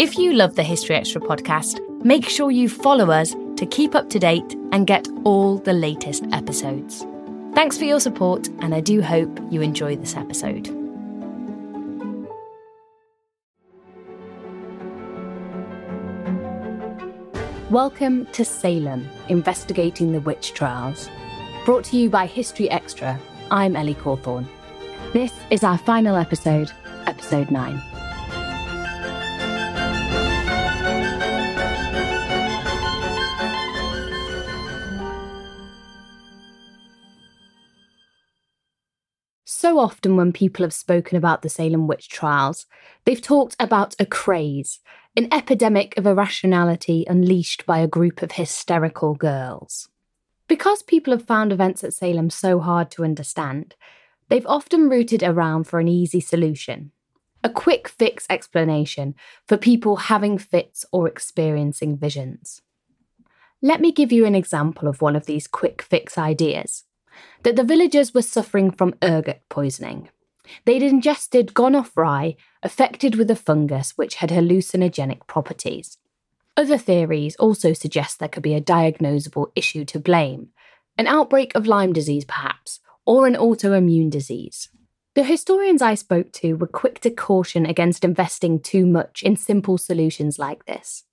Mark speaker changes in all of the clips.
Speaker 1: If you love the History Extra podcast, make sure you follow us to keep up to date and get all the latest episodes. Thanks for your support, and I do hope you enjoy this episode. Welcome to Salem, investigating the witch trials. Brought to you by History Extra, I'm Ellie Cawthorne. This is our final episode, episode 9. So often, when people have spoken about the Salem witch trials, they've talked about a craze, an epidemic of irrationality unleashed by a group of hysterical girls. Because people have found events at Salem so hard to understand, they've often rooted around for an easy solution a quick fix explanation for people having fits or experiencing visions. Let me give you an example of one of these quick fix ideas that the villagers were suffering from ergot poisoning. They'd ingested gone off rye, affected with a fungus which had hallucinogenic properties. Other theories also suggest there could be a diagnosable issue to blame an outbreak of Lyme disease, perhaps, or an autoimmune disease. The historians I spoke to were quick to caution against investing too much in simple solutions like this.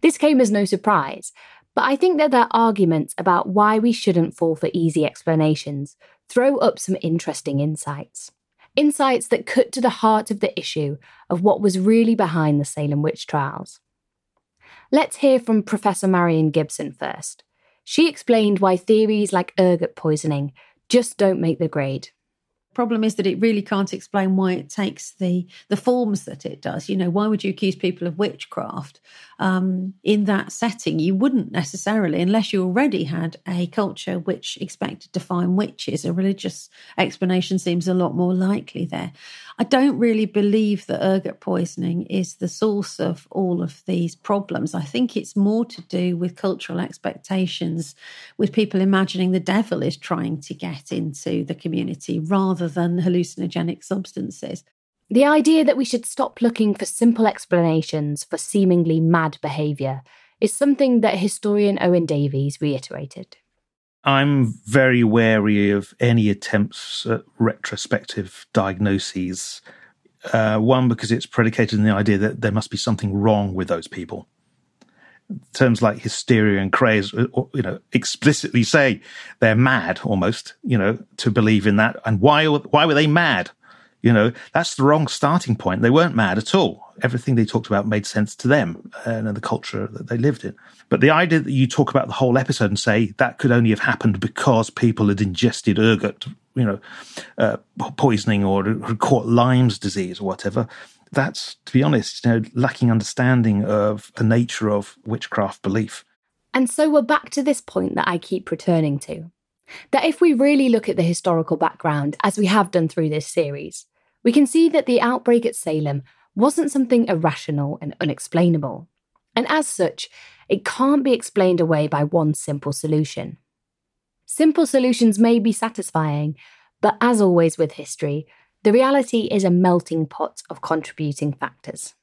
Speaker 1: This came as no surprise, but I think that their arguments about why we shouldn't fall for easy explanations throw up some interesting insights. Insights that cut to the heart of the issue of what was really behind the Salem witch trials. Let's hear from Professor Marion Gibson first. She explained why theories like ergot poisoning just don't make the grade
Speaker 2: problem is that it really can't explain why it takes the the forms that it does. You know why would you accuse people of witchcraft um, in that setting? You wouldn't necessarily unless you already had a culture which expected to find witches. A religious explanation seems a lot more likely there. I don't really believe that ergot poisoning is the source of all of these problems. I think it's more to do with cultural expectations with people imagining the devil is trying to get into the community rather rather than hallucinogenic substances.
Speaker 1: The idea that we should stop looking for simple explanations for seemingly mad behaviour is something that historian Owen Davies reiterated.
Speaker 3: I'm very wary of any attempts at retrospective diagnoses. Uh, one, because it's predicated on the idea that there must be something wrong with those people terms like hysteria and craze, uh, you know, explicitly say they're mad almost, you know, to believe in that. And why, why were they mad? You know, that's the wrong starting point. They weren't mad at all. Everything they talked about made sense to them and the culture that they lived in. But the idea that you talk about the whole episode and say that could only have happened because people had ingested ergot, you know, uh, poisoning or caught Lyme's disease or whatever, that's, to be honest, you know, lacking understanding of the nature of witchcraft belief.
Speaker 1: And so we're back to this point that I keep returning to that if we really look at the historical background, as we have done through this series, we can see that the outbreak at Salem wasn't something irrational and unexplainable. And as such, it can't be explained away by one simple solution. Simple solutions may be satisfying, but as always with history, the reality is a melting pot of contributing factors.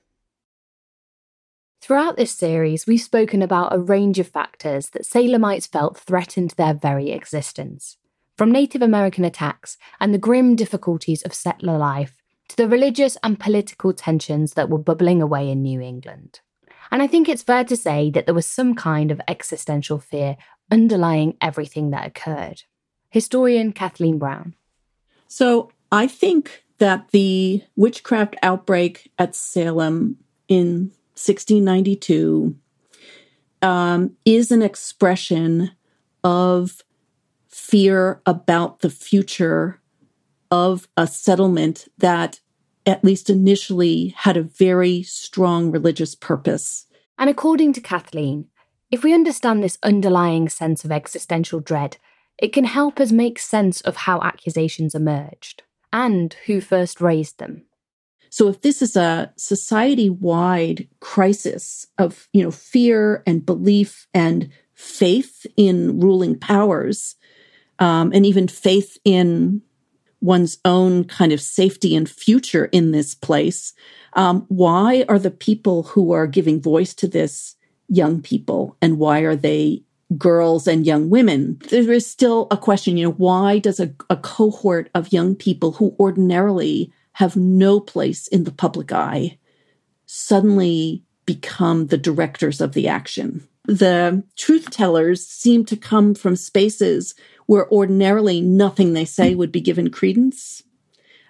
Speaker 1: Throughout this series, we've spoken about a range of factors that Salemites felt threatened their very existence. From Native American attacks and the grim difficulties of settler life to the religious and political tensions that were bubbling away in New England. And I think it's fair to say that there was some kind of existential fear underlying everything that occurred. Historian Kathleen Brown.
Speaker 4: So I think that the witchcraft outbreak at Salem in 1692 um, is an expression of fear about the future of a settlement that, at least initially, had a very strong religious purpose.
Speaker 1: And according to Kathleen, if we understand this underlying sense of existential dread, it can help us make sense of how accusations emerged and who first raised them.
Speaker 4: So if this is a society-wide crisis of, you know, fear and belief and faith in ruling powers, um, and even faith in one's own kind of safety and future in this place, um, why are the people who are giving voice to this young people and why are they girls and young women? There is still a question, you know, why does a, a cohort of young people who ordinarily have no place in the public eye suddenly become the directors of the action? The truth tellers seem to come from spaces where ordinarily nothing they say would be given credence.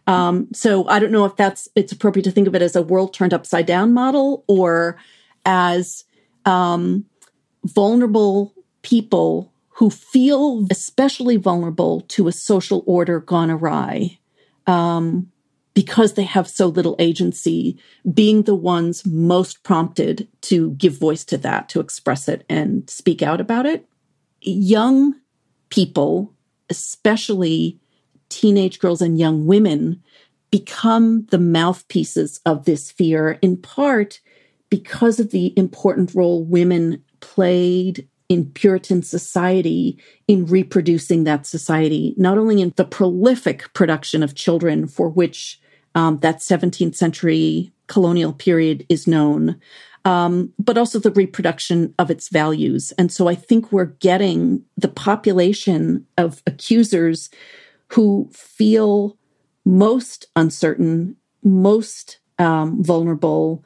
Speaker 4: Um, so I don't know if that's it's appropriate to think of it as a world turned upside down model or as um, vulnerable people who feel especially vulnerable to a social order gone awry um, because they have so little agency, being the ones most prompted to give voice to that, to express it and speak out about it. Young people, especially teenage girls and young women, become the mouthpieces of this fear, in part because of the important role women played in Puritan society in reproducing that society, not only in the prolific production of children for which um, that 17th century colonial period is known, um, but also the reproduction of its values. And so I think we're getting the population of accusers who feel most uncertain, most um, vulnerable,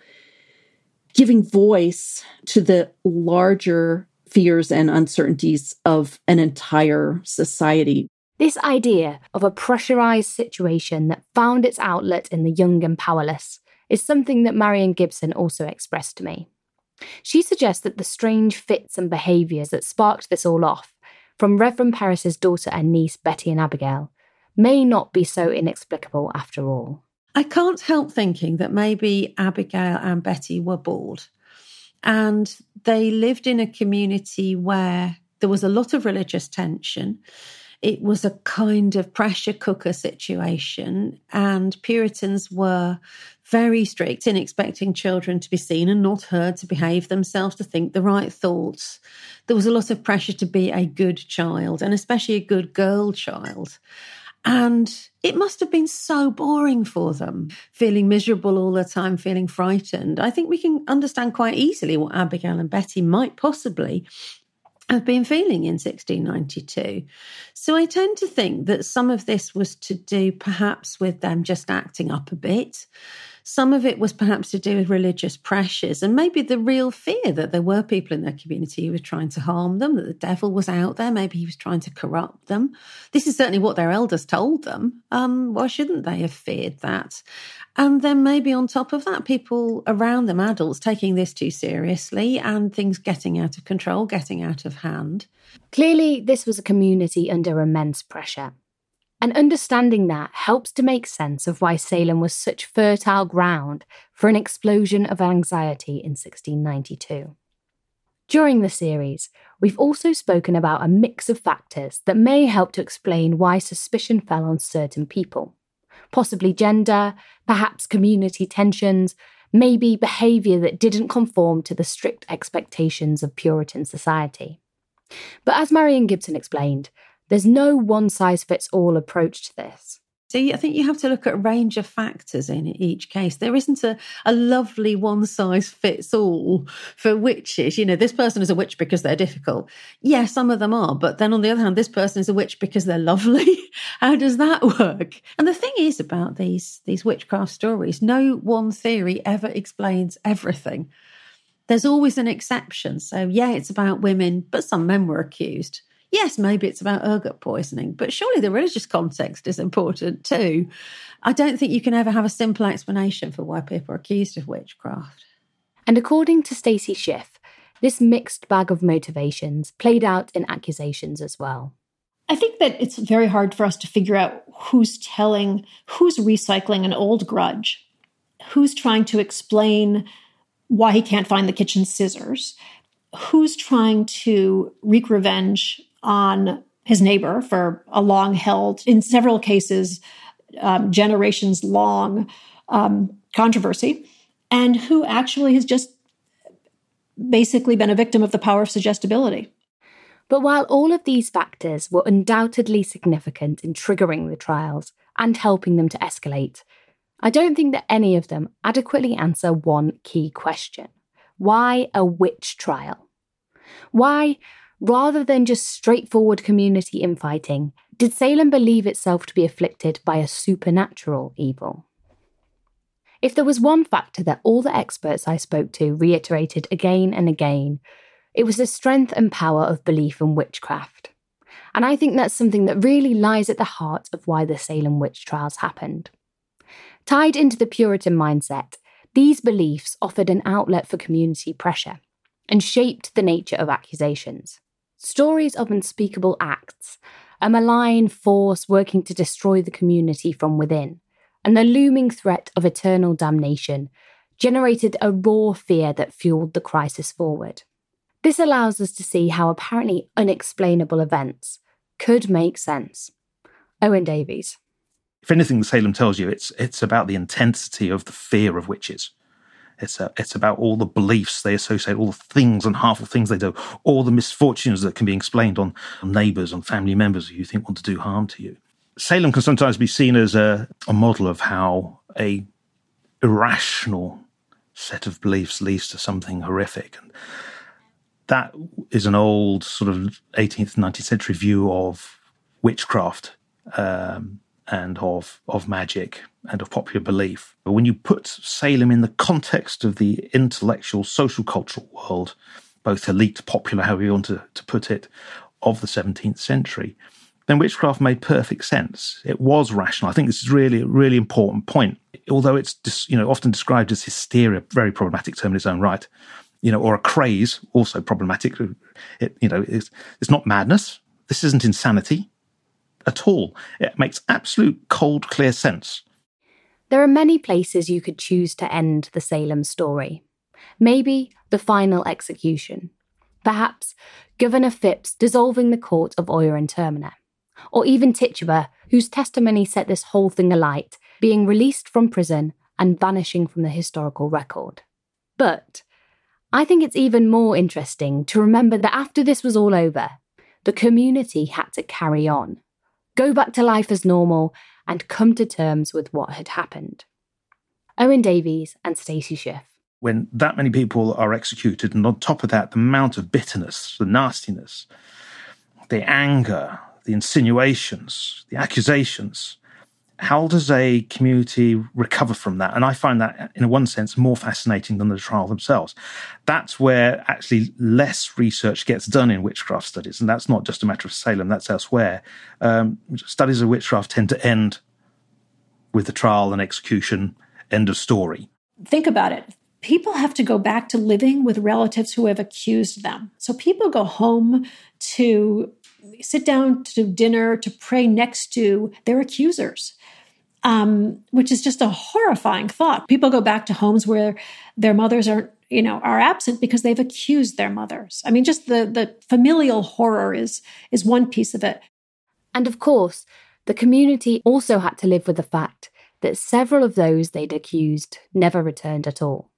Speaker 4: giving voice to the larger fears and uncertainties of an entire society.
Speaker 1: This idea of a pressurized situation that found its outlet in the young and powerless is something that Marion Gibson also expressed to me. She suggests that the strange fits and behaviours that sparked this all off, from Reverend Parris's daughter and niece Betty and Abigail, may not be so inexplicable after all.
Speaker 2: I can't help thinking that maybe Abigail and Betty were bored and they lived in a community where there was a lot of religious tension. It was a kind of pressure cooker situation, and Puritans were very strict in expecting children to be seen and not heard, to behave themselves, to think the right thoughts. There was a lot of pressure to be a good child, and especially a good girl child. And it must have been so boring for them, feeling miserable all the time, feeling frightened. I think we can understand quite easily what Abigail and Betty might possibly have been feeling in 1692. So I tend to think that some of this was to do perhaps with them just acting up a bit. Some of it was perhaps to do with religious pressures and maybe the real fear that there were people in their community who were trying to harm them, that the devil was out there, maybe he was trying to corrupt them. This is certainly what their elders told them. Um, why shouldn't they have feared that? And then maybe on top of that, people around them, adults, taking this too seriously and things getting out of control, getting out of hand.
Speaker 1: Clearly, this was a community under immense pressure. And understanding that helps to make sense of why Salem was such fertile ground for an explosion of anxiety in 1692. During the series, we've also spoken about a mix of factors that may help to explain why suspicion fell on certain people. Possibly gender, perhaps community tensions, maybe behaviour that didn't conform to the strict expectations of Puritan society. But as Marion Gibson explained, there's no one size fits all approach to this.
Speaker 2: See, I think you have to look at a range of factors in each case. There isn't a, a lovely one size fits all for witches. You know, this person is a witch because they're difficult. Yeah, some of them are. But then on the other hand, this person is a witch because they're lovely. How does that work? And the thing is about these, these witchcraft stories, no one theory ever explains everything. There's always an exception. So yeah, it's about women, but some men were accused yes, maybe it's about ergot poisoning, but surely the religious context is important too. I don't think you can ever have a simple explanation for why people are accused of witchcraft.
Speaker 1: And according to Stacy Schiff, this mixed bag of motivations played out in accusations as well.
Speaker 5: I think that it's very hard for us to figure out who's telling, who's recycling an old grudge, who's trying to explain why he can't find the kitchen scissors, who's trying to wreak revenge on his neighbor for a long held, in several cases, um, generations long um, controversy, and who actually has just basically been a victim of the power of suggestibility.
Speaker 1: But while all of these factors were undoubtedly significant in triggering the trials, and helping them to escalate, I don't think that any of them adequately answer one key question why a witch trial? Why, rather than just straightforward community infighting, did Salem believe itself to be afflicted by a supernatural evil? If there was one factor that all the experts I spoke to reiterated again and again, it was the strength and power of belief in witchcraft. And I think that's something that really lies at the heart of why the Salem witch trials happened. Tied into the Puritan mindset, these beliefs offered an outlet for community pressure and shaped the nature of accusations. Stories of unspeakable acts, a malign force working to destroy the community from within, and the looming threat of eternal damnation generated a raw fear that fueled the crisis forward. This allows us to see how apparently unexplainable events could make sense. Owen Davies.
Speaker 3: If anything, Salem tells you it's it's about the intensity of the fear of witches. It's a, it's about all the beliefs they associate, all the things and harmful things they do, all the misfortunes that can be explained on neighbours, on family members who you think want to do harm to you. Salem can sometimes be seen as a, a model of how a irrational set of beliefs leads to something horrific. And that is an old sort of 18th, 19th century view of witchcraft um, and of, of magic and of popular belief. But when you put Salem in the context of the intellectual, social, cultural world, both elite, popular, however you want to, to put it, of the 17th century, then witchcraft made perfect sense. It was rational. I think this is really a really important point. Although it's you know often described as hysteria, very problematic term in its own right, you know, or a craze, also problematic. It you know it's, it's not madness. This isn't insanity at all. It makes absolute cold, clear sense.
Speaker 1: There are many places you could choose to end the Salem story. Maybe the final execution. Perhaps Governor Phips dissolving the court of Oyer and Terminer or even Tituba, whose testimony set this whole thing alight, being released from prison and vanishing from the historical record. But I think it's even more interesting to remember that after this was all over, the community had to carry on, go back to life as normal, and come to terms with what had happened. Owen Davies and Stacy Schiff.
Speaker 3: When that many people are executed, and on top of that, the amount of bitterness, the nastiness, the anger, the insinuations, the accusations. How does a community recover from that? And I find that, in one sense, more fascinating than the trial themselves. That's where actually less research gets done in witchcraft studies. And that's not just a matter of Salem, that's elsewhere. Um, studies of witchcraft tend to end with the trial and execution, end of story.
Speaker 5: Think about it people have to go back to living with relatives who have accused them. So people go home to sit down to dinner to pray next to their accusers. Um, which is just a horrifying thought. People go back to homes where their mothers are, you know, are absent because they've accused their mothers. I mean, just the the familial horror is is one piece of it.
Speaker 1: And of course, the community also had to live with the fact that several of those they'd accused never returned at all.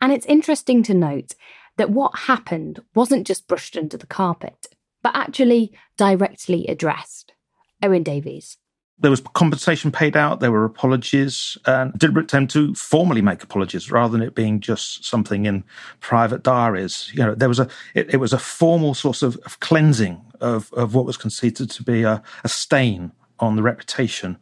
Speaker 1: And it's interesting to note that what happened wasn't just brushed under the carpet but actually directly addressed. Owen Davies.
Speaker 3: There was compensation paid out, there were apologies, and deliberate attempt to formally make apologies rather than it being just something in private diaries. You know, there was a it, it was a formal source of, of cleansing of, of what was considered to be a, a stain on the reputation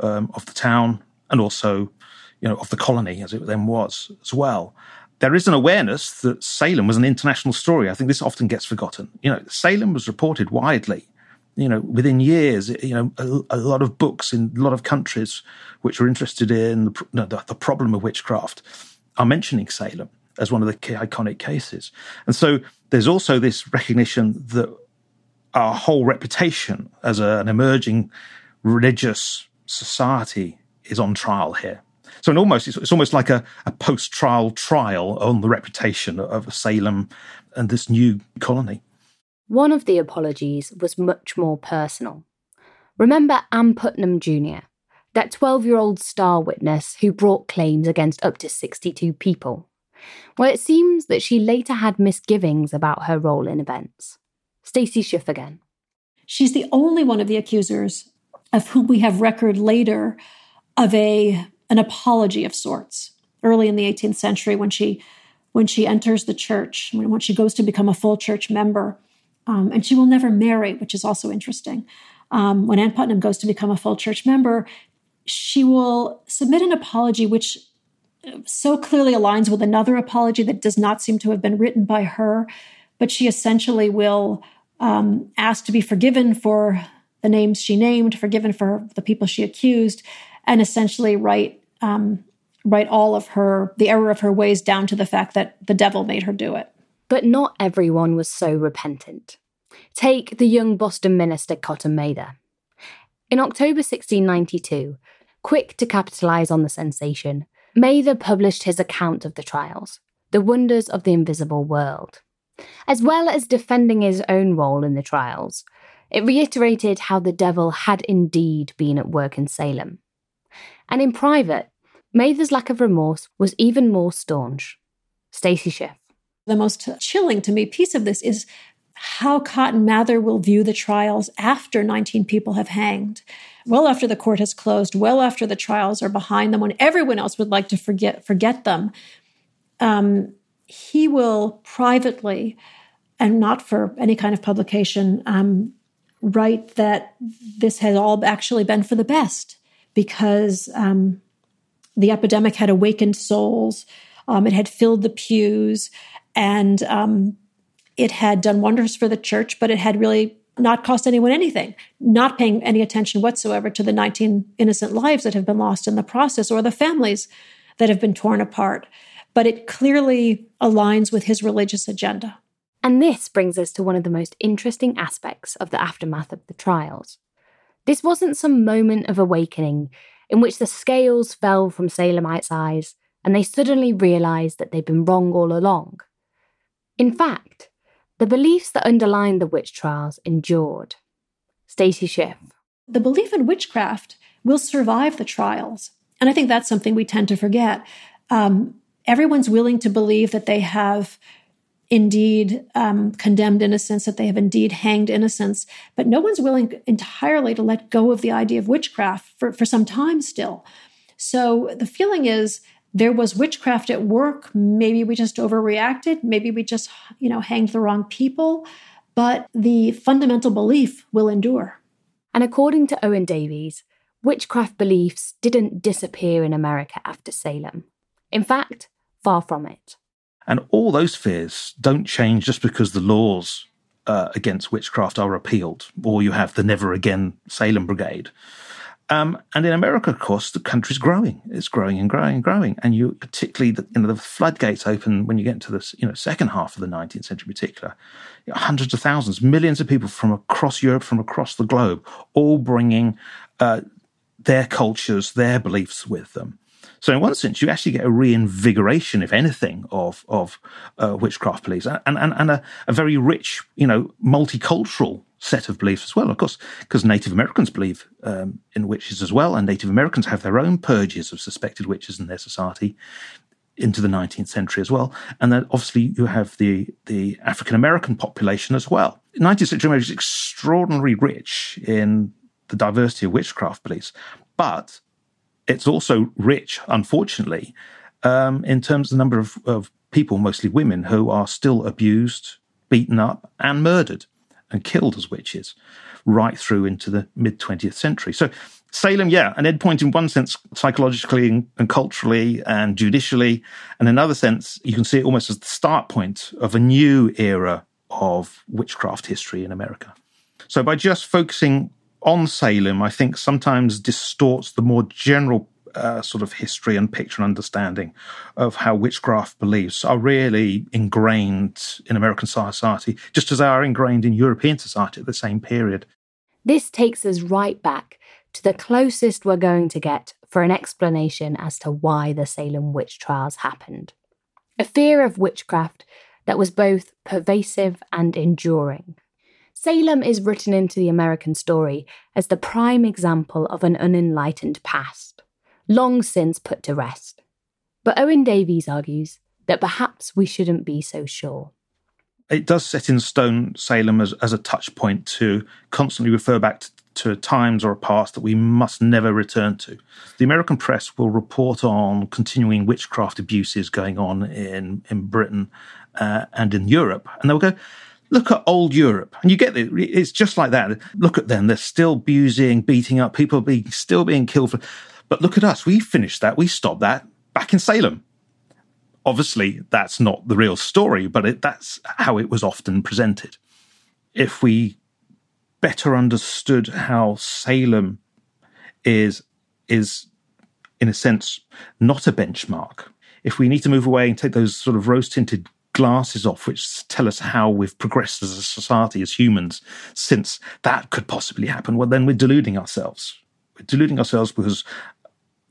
Speaker 3: um, of the town and also, you know, of the colony as it then was as well there is an awareness that Salem was an international story. I think this often gets forgotten. You know, Salem was reported widely. You know, within years, you know, a, a lot of books in a lot of countries which are interested in the, the, the problem of witchcraft are mentioning Salem as one of the key iconic cases. And so there's also this recognition that our whole reputation as a, an emerging religious society is on trial here. So almost it's, it's almost like a, a post-trial trial on the reputation of Salem and this new colony.
Speaker 1: One of the apologies was much more personal. Remember Ann Putnam Jr., that 12 year old star witness who brought claims against up to 62 people? Well, it seems that she later had misgivings about her role in events. Stacy Schiff again.
Speaker 5: She's the only one of the accusers of whom we have record later of a an apology of sorts early in the 18th century when she when she enters the church when, when she goes to become a full church member um, and she will never marry which is also interesting um, when ann putnam goes to become a full church member she will submit an apology which so clearly aligns with another apology that does not seem to have been written by her but she essentially will um, ask to be forgiven for the names she named, forgiven for the people she accused, and essentially write um, write all of her the error of her ways down to the fact that the devil made her do it.
Speaker 1: But not everyone was so repentant. Take the young Boston minister Cotton Mather. In October 1692, quick to capitalize on the sensation, Mather published his account of the trials, The Wonders of the Invisible World. As well as defending his own role in the trials, it reiterated how the devil had indeed been at work in Salem. And in private, Mather's lack of remorse was even more staunch. Stacy Schiff.
Speaker 5: The most chilling to me piece of this is how Cotton Mather will view the trials after 19 people have hanged, well after the court has closed, well after the trials are behind them, when everyone else would like to forget forget them. Um, he will privately, and not for any kind of publication, um, write that this has all actually been for the best because um, the epidemic had awakened souls, um, it had filled the pews, and um, it had done wonders for the church, but it had really not cost anyone anything, not paying any attention whatsoever to the 19 innocent lives that have been lost in the process or the families that have been torn apart. But it clearly aligns with his religious agenda.
Speaker 1: And this brings us to one of the most interesting aspects of the aftermath of the trials. This wasn't some moment of awakening in which the scales fell from Salemites' eyes and they suddenly realised that they'd been wrong all along. In fact, the beliefs that underlined the witch trials endured. Stacy Schiff.
Speaker 5: The belief in witchcraft will survive the trials. And I think that's something we tend to forget. Um, everyone's willing to believe that they have indeed um, condemned innocence, that they have indeed hanged innocence, but no one's willing entirely to let go of the idea of witchcraft for, for some time still. So the feeling is there was witchcraft at work. Maybe we just overreacted. Maybe we just, you know, hanged the wrong people. But the fundamental belief will endure.
Speaker 1: And according to Owen Davies, witchcraft beliefs didn't disappear in America after Salem. In fact, far from it.
Speaker 3: And all those fears don't change just because the laws uh, against witchcraft are repealed, or you have the Never Again Salem Brigade. Um, and in America, of course, the country's growing. It's growing and growing and growing. And you, particularly, the, you know, the floodgates open when you get into the you know second half of the 19th century, in particular. You know, hundreds of thousands, millions of people from across Europe, from across the globe, all bringing uh, their cultures, their beliefs with them. So in one sense, you actually get a reinvigoration, if anything, of of uh, witchcraft beliefs, and and, and a, a, very rich, you know, multicultural set of beliefs as well. Of course, because Native Americans believe um, in witches as well, and Native Americans have their own purges of suspected witches in their society into the 19th century as well. And then obviously you have the, the African American population as well. 19th century America is extraordinarily rich in the diversity of witchcraft beliefs, but it's also rich, unfortunately, um, in terms of the number of, of people, mostly women, who are still abused, beaten up, and murdered and killed as witches right through into the mid 20th century. So, Salem, yeah, an endpoint in one sense, psychologically and, and, culturally and judicially. And in another sense, you can see it almost as the start point of a new era of witchcraft history in America. So, by just focusing on Salem, I think sometimes distorts the more general uh, sort of history and picture and understanding of how witchcraft beliefs are really ingrained in American society, just as they are ingrained in European society at the same period.
Speaker 1: This takes us right back to the closest we're going to get for an explanation as to why the Salem witch trials happened. A fear of witchcraft that was both pervasive and enduring. Salem is written into the American story as the prime example of an unenlightened past, long since put to rest. But Owen Davies argues that perhaps we shouldn't be so sure.
Speaker 3: It does set in stone Salem as, as a touch point to constantly refer back to to times or a past that we must never return to. The American press will report on continuing witchcraft abuses going on in, in Britain uh, and in Europe, and they'll go, look at old Europe. And you get it. It's just like that. Look at them. They're still abusing, beating up, people being, still being killed. For, but look at us. We finished that. We stopped that back in Salem. Obviously, that's not the real story, but it, that's how it was often presented. If we better understood how Salem is is in a sense not a benchmark. If we need to move away and take those sort of rose tinted glasses off, which tell us how we've progressed as a society, as humans, since that could possibly happen, well, then we're deluding ourselves. We're deluding ourselves because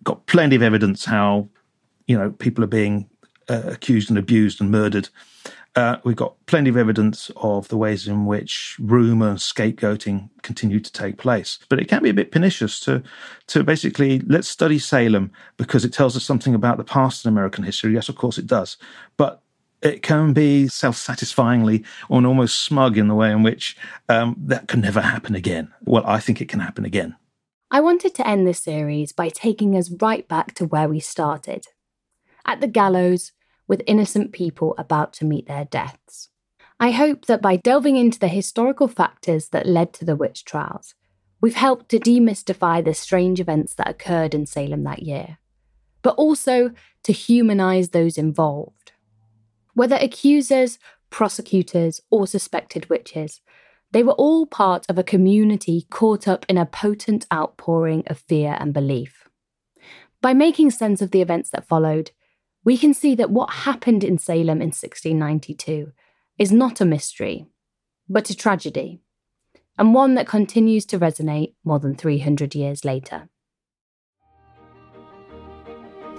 Speaker 3: got plenty of evidence how you know people are being uh, accused and abused and murdered uh, we've got plenty of evidence of the ways in which rumour and scapegoating continue to take place. But it can be a bit pernicious to, to basically let's study Salem because it tells us something about the past in American history. Yes, of course it does. But it can be self satisfyingly or almost smug in the way in which um, that can never happen again. Well, I think it can happen again.
Speaker 1: I wanted to end this series by taking us right back to where we started. At the gallows, with innocent people about to meet their deaths. I hope that by delving into the historical factors that led to the witch trials, we've helped to demystify the strange events that occurred in Salem that year, but also to humanise those involved. Whether accusers, prosecutors, or suspected witches, they were all part of a community caught up in a potent outpouring of fear and belief. By making sense of the events that followed, we can see that what happened in Salem in 1692 is not a mystery, but a tragedy, and one that continues to resonate more than 300 years later.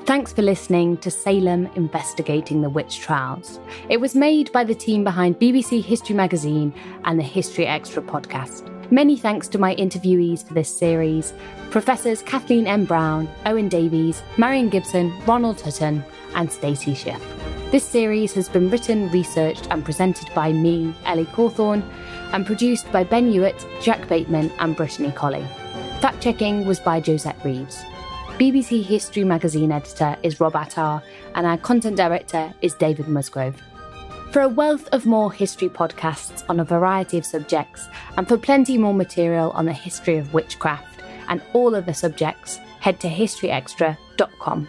Speaker 1: Thanks for listening to Salem Investigating the Witch Trials. It was made by the team behind BBC History Magazine and the History Extra podcast. Many thanks to my interviewees for this series Professors Kathleen M. Brown, Owen Davies, Marion Gibson, Ronald Hutton, and Stacy Schiff. This series has been written, researched, and presented by me, Ellie Cawthorne, and produced by Ben Hewitt, Jack Bateman, and Brittany Colley. Fact checking was by Josette Reeves. BBC History Magazine editor is Rob Attar, and our content director is David Musgrove. For a wealth of more history podcasts on a variety of subjects, and for plenty more material on the history of witchcraft and all other subjects, head to historyextra.com.